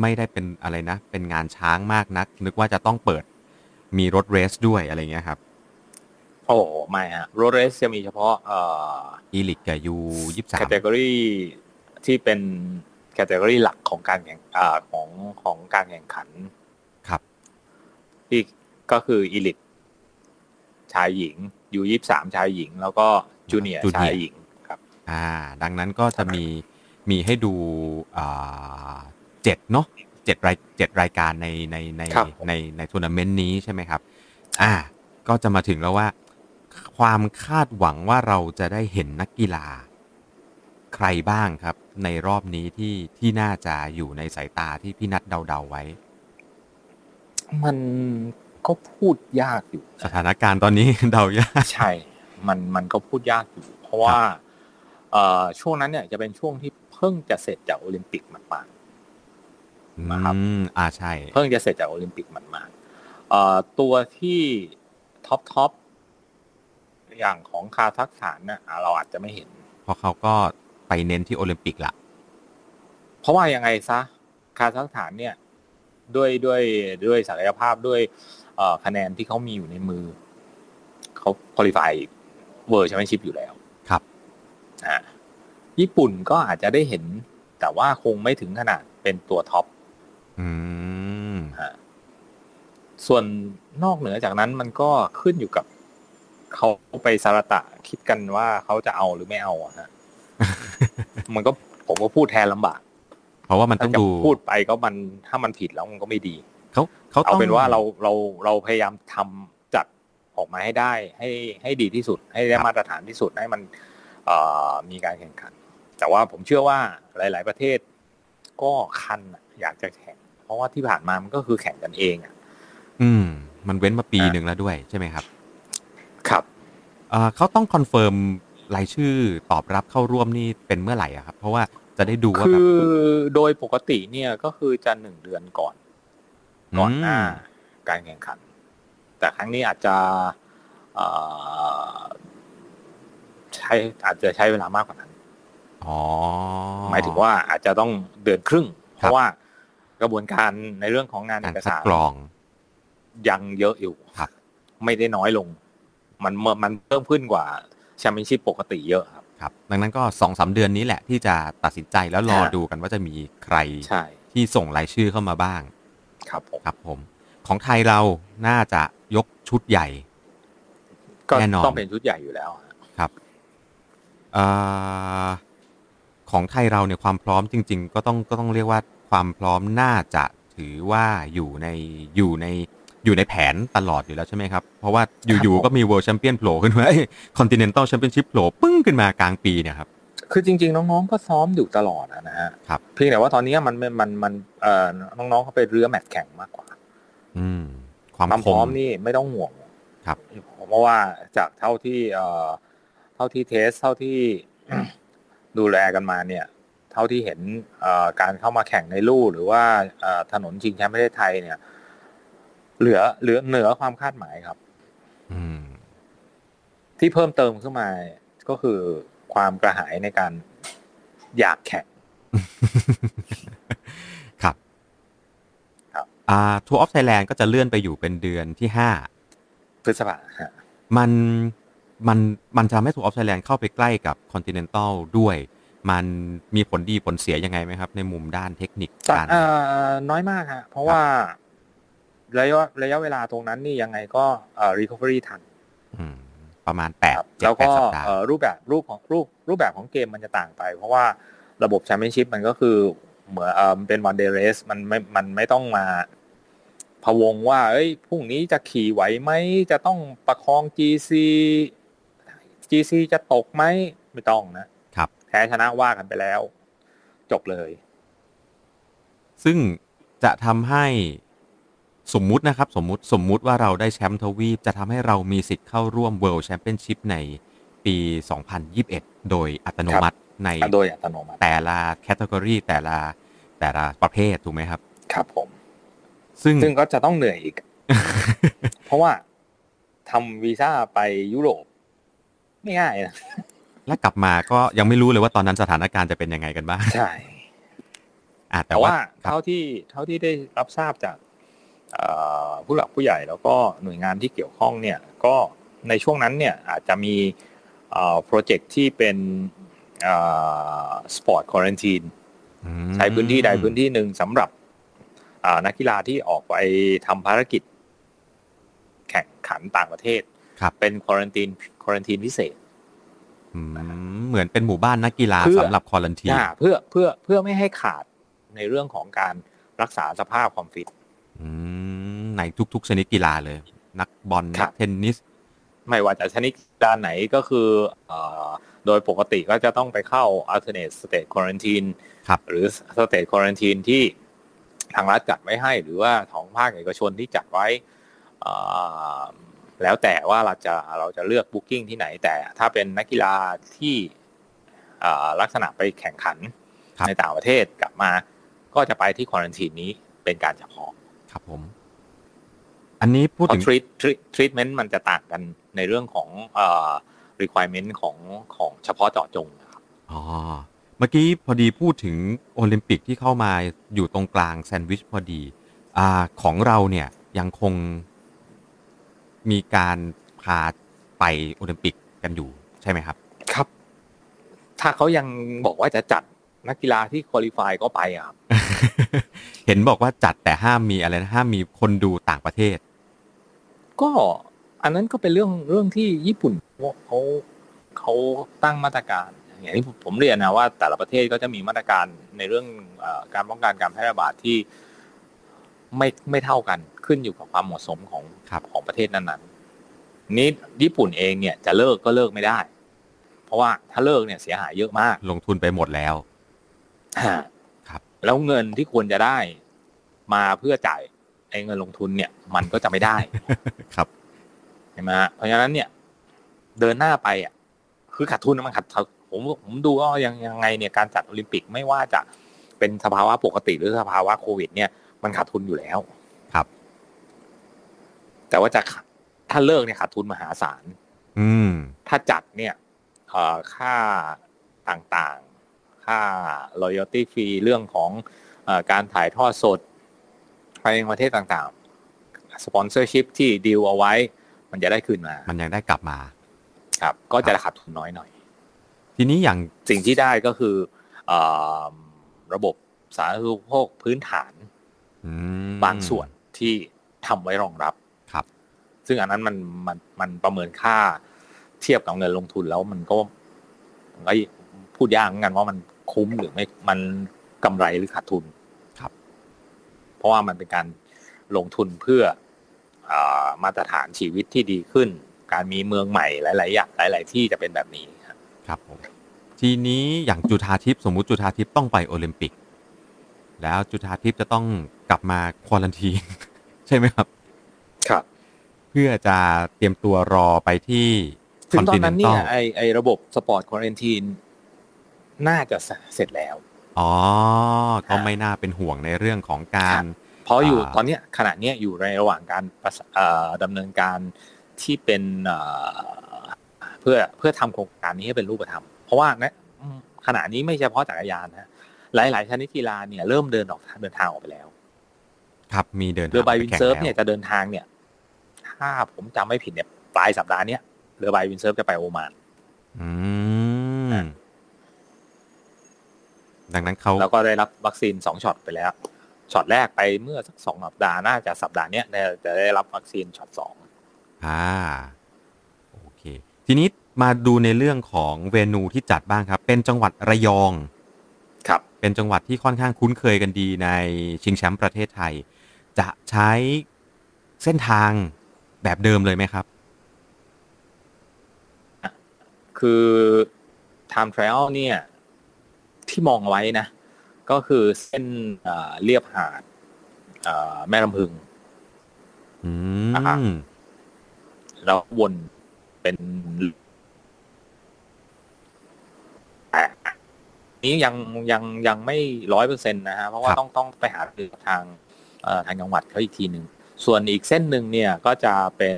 ไม่ได้เป็นอะไรนะ เป็นงานช้างมากนัก นึกว่าจะต้องเปิด มีรถเรสด้วยอะไรเงี้ยครับ โอ้ไม่ฮะโรเดสจะมีเฉพาะเอ่ออีลิกกับยูยี่สาแคมตตากรีที่เป็นแคตตากรีหลักของการแข่งอ่าของของการแข่งขันครับที่ก็คืออีลิทชายหญิง U ยี่สามชายหญิง แล้วก็จูเนียร์ Junior ชายหญิงครับ อ่า ดังนั้นก็จะมีมีให้ดูอ่าเจ็ดเนาะเจ็ดรายเจ็ดรายการในในในครับในในทัวร์นาเมนต์นี้ใช่ไหมครับ อ่า ก็จะมาถึงแล้วว่า ความคาดหวังว่าเราจะได้เห็นนักกีฬา ใครบ้างครับ ในรอบนี้ที่ที่น่าจะอยู่ในสายตาที่พี่นัดเดาๆไว้ มันก็พูดยากอยู่สถานการณ์ตอนนี้ เดายาก ใช่ มันมันก็พูดยากอยู่ เพราะว่าเอ่อช่วงนั้นเนี่ยจะเป็นช่วงที่เพิ่งจะเสร็จจากโอลิมปิกหมาดๆ นะครับอืมอ่าใช่ๆเพิ่งจะเสร็จจากโอลิมปิกหมาดๆเอ่อตัวที่ top top อย่างของคาซัคสถานเนี่ยอะเราอาจจะไม่เห็น เพราะเขาก็ไปเน้นที่โอลิมปิกละเพราะว่ายังไงซะคาซัคสถานเนี่ย ด้วยด้วยด้วยศักยภาพด้วยเอ่อคะแนนที่เขามีอยู่ในมือ เขา qualify World Championship อยู่แล้วครับอ่าญี่ปุ่นก็อาจจะได้เห็น แต่ว่าคงไม่ถึงขนาดเป็นตัว top อืมฮะส่วนนอกเหนือจากนั้นมันก็ขึ้นอยู่กับ เขาไปสะระตะคิดกันว่าเขาจะเอาหรือไม่เอาอะฮะมันก็ผมก็พูดแทนลำบาก เพราะว่ามันต้ถ้าองจะดูพูดไปก็มันถ้ามันผิดแล้วมันก็ไม่ดีเขาเขาเอาต้องเป็นว่าเราเราเราพยายามทำจัดออกมาให้ได้ ให้ให้ดีที่สุด ให้ได้มาตรฐานที่สุดให้มันเอ่อมีการแข่งขัน แต่ว่าผมเชื่อว่าหลาย ๆ ประเทศ ก็คันอะอยากจะแข่ง เพราะว่าที่ผ่านมามันก็คือแข่งกันเองอะอืม มันเว้นมาปีอะหนึ่งแล้วด้วยใช่ไหมครับ ครับเอ่อเขาต้อง confirm รายชื่อตอบรับเข้าร่วมนี่เป็นเมื่อไหร่อะครับ เพราะว่าจะได้ดูว่าคือแบบโดยปกติเนี่ยก็คือจะหนึ่งเดือนก่อน ก่อนหน้าการแข่งขัน แต่ครั้งนี้อาจจะเอ่อใช้อาจจะใช้เวลามากกว่านั้นอ๋อหมายถึงว่าอาจจะต้องเดือนครึ่ง ครับราะว่ากระบวนการในเรื่องของงานการเอรกคัดสรรกรอง ยังเยอะอยู่ครับ ไม่ได้น้อยลง มันเมื่อมันเพิ่มขึ้นกว่าแชมเปี้ยนชิพปกติเยอะครับครับ ดังนั้นก็สองสามเดือนนี้แหละที่จะตัดสินใจแล้วรอฮะดูกันว่าจะมีใครใช่ที่ส่งรายชื่อเข้ามาบ้าง ครับผมครับผม ของไทยเราน่าจะยกชุดใหญ่ก็แน่นอนต้องเป็นชุดใหญ่อยู่แล้วฮะครับเอ่อของไทยเราเนี่ยความพร้อมจริง ๆ ก็ต้องก็ต้องเรียกว่าความพร้อมน่าจะถือว่าอยู่ในอยู่ใน อยู่ในแผนตลอดอยู่แล้วใช่ไหมครับ เพราะว่าอยู่ๆก็มี World Champion โผล่ขึ้นมา Continental Championship โผล่ปึ้งขึ้นมากลางปีเนี่ยครับคือจริง ๆ น้องๆก็ซ้อมอยู่ตลอดอะนะฮะครับเพียงแต่ว่าตอนนี้มันมันมันมันเอ่อน้องๆเขาไปเรือแมตช์แข่งมากกว่า อืม ความความคพร้อมมนี่ไม่ต้องห่วงครับผมว่าจากเท่าที่เอ่อเท่าที่เทสเท่าที่ดูแลกันมาเนี่ย เท่าที่เห็นเอ่อการเข้ามาแข่งในลู่หรือว่าเอ่อถนนชิงแชมป์ประเทศไทยเนี่ย เหลือเหลือเหนือความคาดหมายครับอืมที่เพิ่มเติมขึ้นมาก็คือความกระหายในการอยากแข่งครับครับอ่าทัวร์ออฟไทยแลนด์ก็จะเลื่อนไปอยู่เป็นเดือนที่ห้าพฤษภาฮะมันมันมันจะทำให้ Tour of Thailand เข้าไปใกล้กับ Continental ด้วย มันมีผลดีผลเสียยังไงไหมครับ ในมุมด้านเทคนิคแต่การเอ่อน้อยมากฮะเพราะว่า ระยะระยะเวลาตรงนั้นนี่ยังไงก็เอ่อ recovery ทันอืมประมาณแปดครับเจ็ดแล้วแปดก็สัปดาห์เอ่อรูปแบบรูปของรูปรูปแบบของเกมมันจะต่างไป เพราะว่าระบบแชมเปี้ยนชิพมันก็คือเหมือนเอ่อมันเป็น one day race มันไม่มันไม่ต้องมาพะวงว่า เอ้ยพรุ่งนี้จะขี่ไหวไหม จะต้องประคอง GC GC จะตกไหม ไม่ต้องนะครับแพ้ชนะว่ากันไปแล้ว จบเลย ซึ่งจะทำให้ สมมุตินะครับสมมุติสมมุติว่าเราได้แชมป์ทวีป จะทำให้เรามีสิทธิ์เข้าร่วม World Championship ในปี 2021 โดยอัตโนมัติในโดยอัตโนมัติแต่ละแคตตากรีแต่ละแต่ละประเภทถูกไหมครับ ครับผม ซึ่งซึ่งก็จะต้องเหนื่อยอีก เพราะว่าทำวีซ่าไปยุโรป ไม่ง่ายนะและกลับมาก็ยังไม่รู้เลยว่าตอนนั้นสถานการณ์จะเป็นยังไงกันบ้างใช่อะแต่แต่ว่าว่าครับเท่าที่เท่าที่ได้รับทราบจากเอ่อ ผู้หลักผู้ใหญ่แล้วก็หน่วยงานที่เกี่ยวข้องเนี่ยก็ในช่วงนั้นเนี่ยอาจจะมีโปรเจกต์ที่เป็นsport quarantine อืมใช้พื้นที่ใดพื้นที่หนึ่งสำหรับอ่านักกีฬาที่ออกไปทำภารกิจ แข่งขันต่างประเทศครับเป็น quarantine quarantine พิเศษอืมเหมือนเป็นหมู่บ้านนักกีฬาเพื่อสำหรับ quarantine อ่าเพื่อเพื่อเพื่อไม่ให้ขาดในเรื่องของการรักษาสภาพความฟิต ในทุก ๆ ชนิดกีฬาเลย นักบอลครันับกเทนนิส ไม่ว่าจะชนิดกีฬาไหนก็คือเอ่อโดยปกติก็จะต้องไปเข้า alternate state quarantine ครับหรือ state quarantine ที่ทางรัฐจัดไว้ให้ หรือว่าของภาคเอกชนที่จัดไว้เอ่อแล้วแต่ว่าเราจะเราจะเลือก booking ที่ไหน แต่ถ้าเป็นนักกีฬาที่เอ่อลักษณะไปแข่งขันครับในต่างประเทศกลับมาก็จะไปที่ควอนตีนนี้เป็นการเฉพาะครับผม อันนี้พูดเพราะถึง treat treat treatment มันจะต่างกันในเรื่องของเอ่อ requirement ของของเฉพาะเจาะจงนะครับอ๋อเมื่อกี้พอดีพูดถึงโอลิมปิกที่เข้ามาอยู่ตรงกลางแซนด์วิชพอดีอ่าของเราเนี่ยยังคงมีการพาไปโอลิมปิกกันอยู่ใช่ไหมครับ ครับ ถ้าเขายังบอกว่าจะจัดนักกีฬาที่คุริฟายก็ไปอะครับ เห็นบอกว่าจัดแต่ห้ามมีอะไรนะห้ามมีคนดูต่างประเทศ ก็อันนั้นก็เป็นเรื่องเรื่องที่ญี่ปุ่นเขาเขาตั้งมาตรการ อย่างที่ผมเรียนนะว่าแต่ละประเทศก็จะมีมาตรการในเรื่องเออการป้องกันการแพร่ระบาดที่ไม่ไม่เท่ากันขึ้นอยู่กับความเหมาะสมของครับของประเทศนั้นๆนี้ญี่ปุ่นเองเนี่ยจะเลิกก็เลิกไม่ได้ เพราะว่าถ้าเลิกเนี่ยเสียหายเยอะมาก ลงทุนไปหมดแล้วครับ แล้วเงินที่ควรจะได้มาเพื่อจ่าย ไอ้เงินลงทุนเนี่ย มันก็จะไม่ได้ครับใช่ไหมฮะเพราะฉะนั้นเนี่ย เดินหน้าไปอะคือขาดทุนนะมันขาดทุนผมผมดูว่ายังยังไงเนี่ยการจัดโอลิมปิกไม่ว่าจะเป็นสภาวะปกติหรือสภาวะโควิด เนี่ยมันขาดทุนอยู่แล้วครับ แต่ว่าจะขาดถ้าเลิกเนี่ยขาดทุนมหาศาลอืม ถ้าจัดเนี่ยเอ่อค่าต่างๆ ค่า loyalty fee เรื่องของเออการถ่ายทอดสด ไปยังประเทศต่างๆ sponsorship ที่ดีลเอาไว้ มันจะได้คืนมา มันยังได้กลับมา ครับ ก็จะขาดทุนน้อยหน่อย ทีนี้อย่างสิ่งที่ได้ก็คือเออระบบสาธารณูปโภคพื้นฐานอืมบางส่วนที่ทำไว้รองรับครับ ซึ่งอันนั้นมันมันมันประเมินค่าเทียบกับเงินลงทุนแล้วมันก็มันก็พูดยากเหมือนกันว่ามันคุ้มหรือไม่มันกำไรหรือขาดทุนค รับเพราะว่ามันเป็นการลงทุนเพื่ออามาตรฐานชีวิตที่ดีขึ้น การมีเมืองใหม่หลาย ๆ อย่างหลาย ๆ ที่จะเป็นแบบนี้ครับครับผมทีนี้อย่างจุธาทิพย์สมมุติจุธาทิพย์ต้องไปโอลิมปิก แล้วจุธาทิพย์จะต้องกลับมาควอลันทีใช่ไหมครับ ครับ เพื่อจะเตรียมตัวรอไปที่ถึงตอนนั้นเนี่ย Continental ไอไอระบบสปอร์ตควอนตีนน่าจะเสร็จแล้ว อ๋อ ก็ไม่น่าเป็นห่วงในเรื่องของการเพราะอยู่อ่าตอนเนี้ยขณะเนี้ยอยู่ในระหว่างการประสเอ่อดำเนินการที่เป็นเอ่อเพื่อเพื่อทำโครงการนี้ให้เป็นรูปธรรม เพราะว่านะอืมขณะนี้ไม่เฉพาะจักรยานนะหลาย ๆ ชนิดกีฬาเนี่ยเริ่มเดินออกเดินทางออกไปแล้ว ครับมีเดินทางเรือใบไปแข่ง windsurf แล้วเนี่ยจะเดินทางเนี่ย ถ้าผมจำไม่ผิดเนี่ยปลายสัปดาห์เนี้ยเรือใบ windsurf จะไปโอมาน อืม ดังนั้นเขาแล้วก็ได้รับวัคซีนสองช็อตไปแล้วช็อตแรกไปเมื่อสักสองสัปดาห์น่าจะสัปดาห์เนี้ยจะได้รับวัคซีนช็อตสองอ่าโอเค ทีนี้มาดูในเรื่องของเวนูที่จัดบ้างครับ เป็นจังหวัดระยองครับเป็นจังหวัดที่ค่อนข้างคุ้นเคยกันดีในชิงแชมป์ประเทศไทย จะใช้เส้นทางแบบเดิมเลยไหมครับ คือ time trial เนี่ย ที่มองไว้นะ ก็คือเส้นเอ่อเรียบหาดเอ่อแม่ลำพึงอืนะครับมแล้ววนเป็นแต่นี้ยังยังยังไม่ร้อยเปอร์เซ็นต์นะฮะเพราะว่าครับต้องต้องไปหารือกับทางทางจังหวัดเขาอีกทีหนึ่งส่วนอีกเส้นหนึ่งเนี่ยก็จะเป็น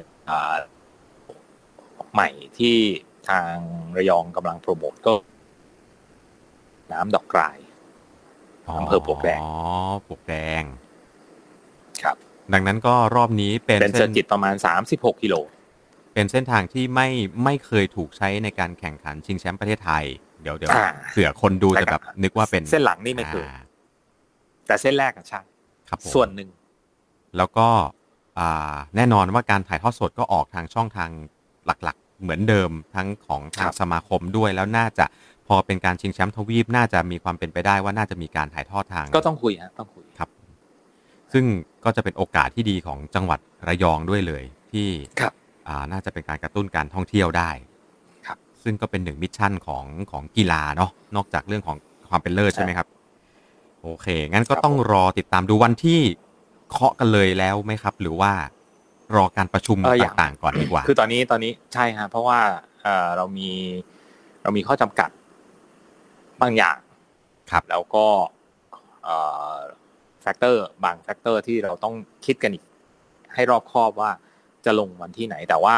ใหม่ที่ทางระยองกำลังโปรโมทก็ น้ำดอกกรายอำเภอปลวกแดงอ๋อปลวกแดง ครับ ดังนั้นก็รอบนี้เป็นเป็นเส้นจิตประมาณสามสิบหกกิโล เป็นเส้นทางที่ไม่ไม่เคยถูกใช้ในการแข่งขันชิงแชมป์ประเทศไทย เดี๋ยวเดี๋ยวเผื่อคนดูจะแบบนึกว่าเป็นเส้นหลังนี่ไม่เคยแต่เส้นแรกอะใช่ครับส่วนหนึ่ง แล้วก็แน่นอนว่าการถ่ายทอดสดก็ออกทางช่องทางหลักๆ เหมือนเดิมทั้งของทางสมาคมด้วยแล้วน่าจะ พอเป็นการชิงแชมป์ทวีปน่าจะมีความเป็นไปได้ว่าน่าจะมีการถ่ายทอดทาง ก็ต้องคุยฮะต้องคุยครับ ซึ่งก็จะเป็นโอกาสที่ดีของจังหวัดระยองด้วยเลย ที่ครับน่าจะเป็นการกระตุ้นการท่องเที่ยวได้ครับ ซึ่งก็เป็นหนึ่ง mission ของของกีฬาเนาะนอกจากเรื่องของความเป็นเลิศใช่ไหมครับโอเค งั้นก็ต้องรอติดตามดูวันที่เคาะกันเลยแล้วไหมครับ หรือว่ารอการประชุมต่างๆก่อนดีกว่า คือตอนนี้ตอนนี้ใช่ฮะเพราะว่าเรามีเรามีข้อจำกัด บางอย่างครับแล้วก็ factor บาง factor ที่เราต้องคิดกันอีก ให้รอบคอบว่าจะลงวันที่ไหน แต่ว่า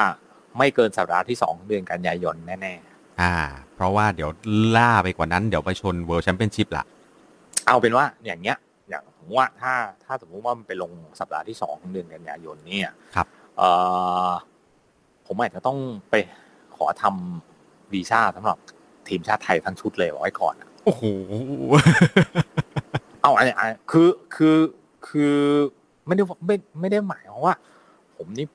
ไม่เกินสัปดาห์ที่สองเดือนกันยายนแน่ๆอ่า เพราะว่าเดี๋ยวล่าไปกว่านั้นเดี๋ยวไปชน world championship ละเอาเป็นว่าอย่างเงี้ย อย่างสมมติว่าถ้าถ้าสมมติว่ามันไปลงสัปดาห์ที่สองเดือนกันยายนเนี่ยครับเออผมอาจจะต้องไปขอทำวีซ่าสำหรับ ทีมชาติไทยทั้งชุดเลยไว้ก่อนโอ้โหเอาอันนี้คือคือคือไม่ได้ไม่ไม่ได้หมายว่า ผมนี่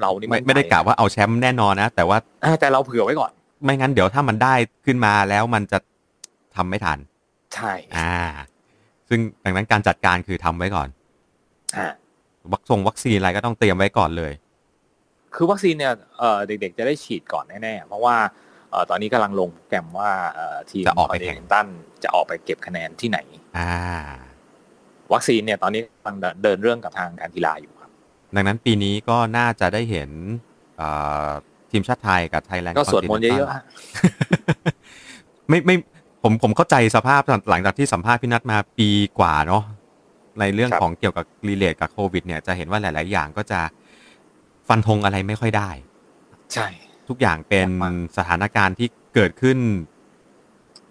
เรานี่ไม่ไม่ได้กล่าวว่าเอาแชมป์แน่นอนนะแต่ว่าแต่เราเผื่อไว้ก่อน ไม่งั้นเดี๋ยวถ้ามันได้ขึ้นมาแล้วมันจะทำไม่ทัน ใช่ อ่า ซึ่งดังนั้นการจัดการคือทำไว้ก่อนอ่าวัคซงวัคซีนอะไรก็ต้องเตรียมไว้ก่อนเลย คือวัคซีนเนี่ยเด็กๆจะได้ฉีดก่อนแน่ๆเพราะว่า ตอนนี้กำลังลงโปรแกรมว่าทีมจะออกไปแข่งขันจะออกไปเก็บคะแนนที่ไหน อ่า วัคซีนเนี่ยตอนนี้กำลังเดินเรื่องกับทางการกีฬาอยู่ครับ ดังนั้นปีนี้ก็น่าจะได้เห็นทีมชาติไทยกับไทยแลนด์ก็สวดมนต์เยอะๆไม่ไม่ผมผมเข้าใจสภาพหลังจากที่สัมภาษณ์พี่นัทมาปีกว่าเนาะในเรื่องของเกี่ยวกับรีเลทกับโควิด เนี่ยจะเห็นว่าหลาย ๆ อย่างก็จะฟันธงอะไรไม่ค่อยได้ ใช่ ทุกอย่างเป็นสถานการณ์ที่เกิดขึ้น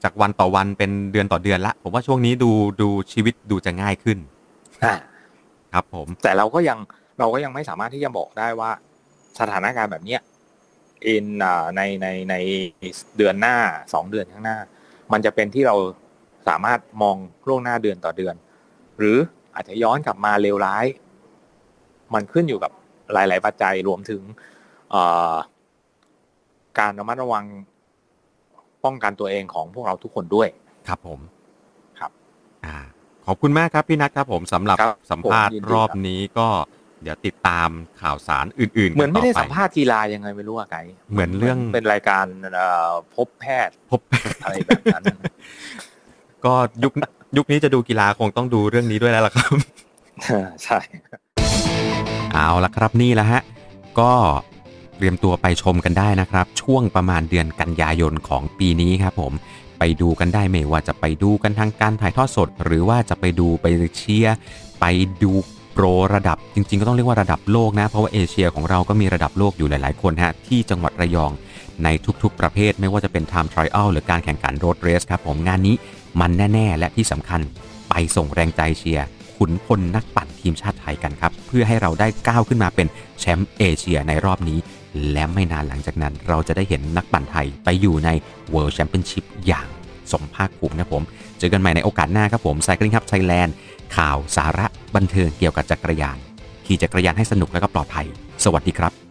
จากวันต่อวันเป็นเดือนต่อเดือนละ ผมว่าช่วงนี้ดูดูชีวิตดูจะง่ายขึ้นครับผม แต่เราก็ยังเราก็ยังไม่สามารถที่จะบอกได้ว่า สถานการณ์แบบเนี้ยอินในในในเดือนหน้าสองเดือนข้างหน้า มันจะเป็นที่เราสามารถมองล่วงหน้าเดือนต่อเดือน หรืออาจจะย้อนกลับมาเลวร้าย มันขึ้นอยู่กับหลาย ๆ ปัจจัยรวมถึง การระมัดระวังป้องกันตัวเองของพวกเราทุกคนด้วย ครับผมครับ อ่า ขอบคุณมากครับพี่นัทครับผมสำหรับสัมภาษณ์รอบนี้ก็เดี๋ยวติดตามข่าวสารอื่นๆ เหมือนไม่ได้สัมภาษณ์กีฬายังไงไม่รู้อะไกเหมือนเรื่องเป็นรายการพบแพทย์พบอะไรแบบนั้น ก็ยุคยุคนี้จะดูกีฬาคงต้องดูเรื่องนี้ด้วยแล้วล่ะครับใช่ เอาละครับนี่แหละฮะ ก็ เตรียมตัวไปชมกันได้นะครับ ช่วงประมาณเดือนกันยายนของปีนี้ครับผมไปดูกันได้ไม่ว่าจะไปดูกันทางการถ่ายทอดสด หรือว่าจะไปดูไปเชียร์ไปดูโปรระดับจริงๆ ก็ต้องเรียกว่าระดับโลกนะ เพราะว่าเอเชียของเราก็มีระดับโลกอยู่หลายๆ คนฮะ ที่จังหวัดระยองในทุกๆ ประเภท ไม่ว่าจะเป็น Time Trial หรือการแข่งขันรถเรสครับผมงานนี้มันแน่ๆ และที่สำคัญไปส่งแรงใจเชียร์ขุนพลนักปั่นทีมชาติไทยกันครับ เพื่อให้เราได้ก้าวขึ้นมาเป็นแชมป์เอเชียในรอบนี้ และไม่นานหลังจากนั้นเราจะได้เห็นนักปั่นไทยไปอยู่ใน World Championship อย่างสมภาคภูมินะผม เจอกันใหม่ในโอกาสหน้าครับผมไซคลิงครับไทยแลนด์ข่าวสาระบันเทิงเกี่ยวกับจักรยาน ขี่จักรยานให้สนุกและก็ปลอดภัย สวัสดีครับ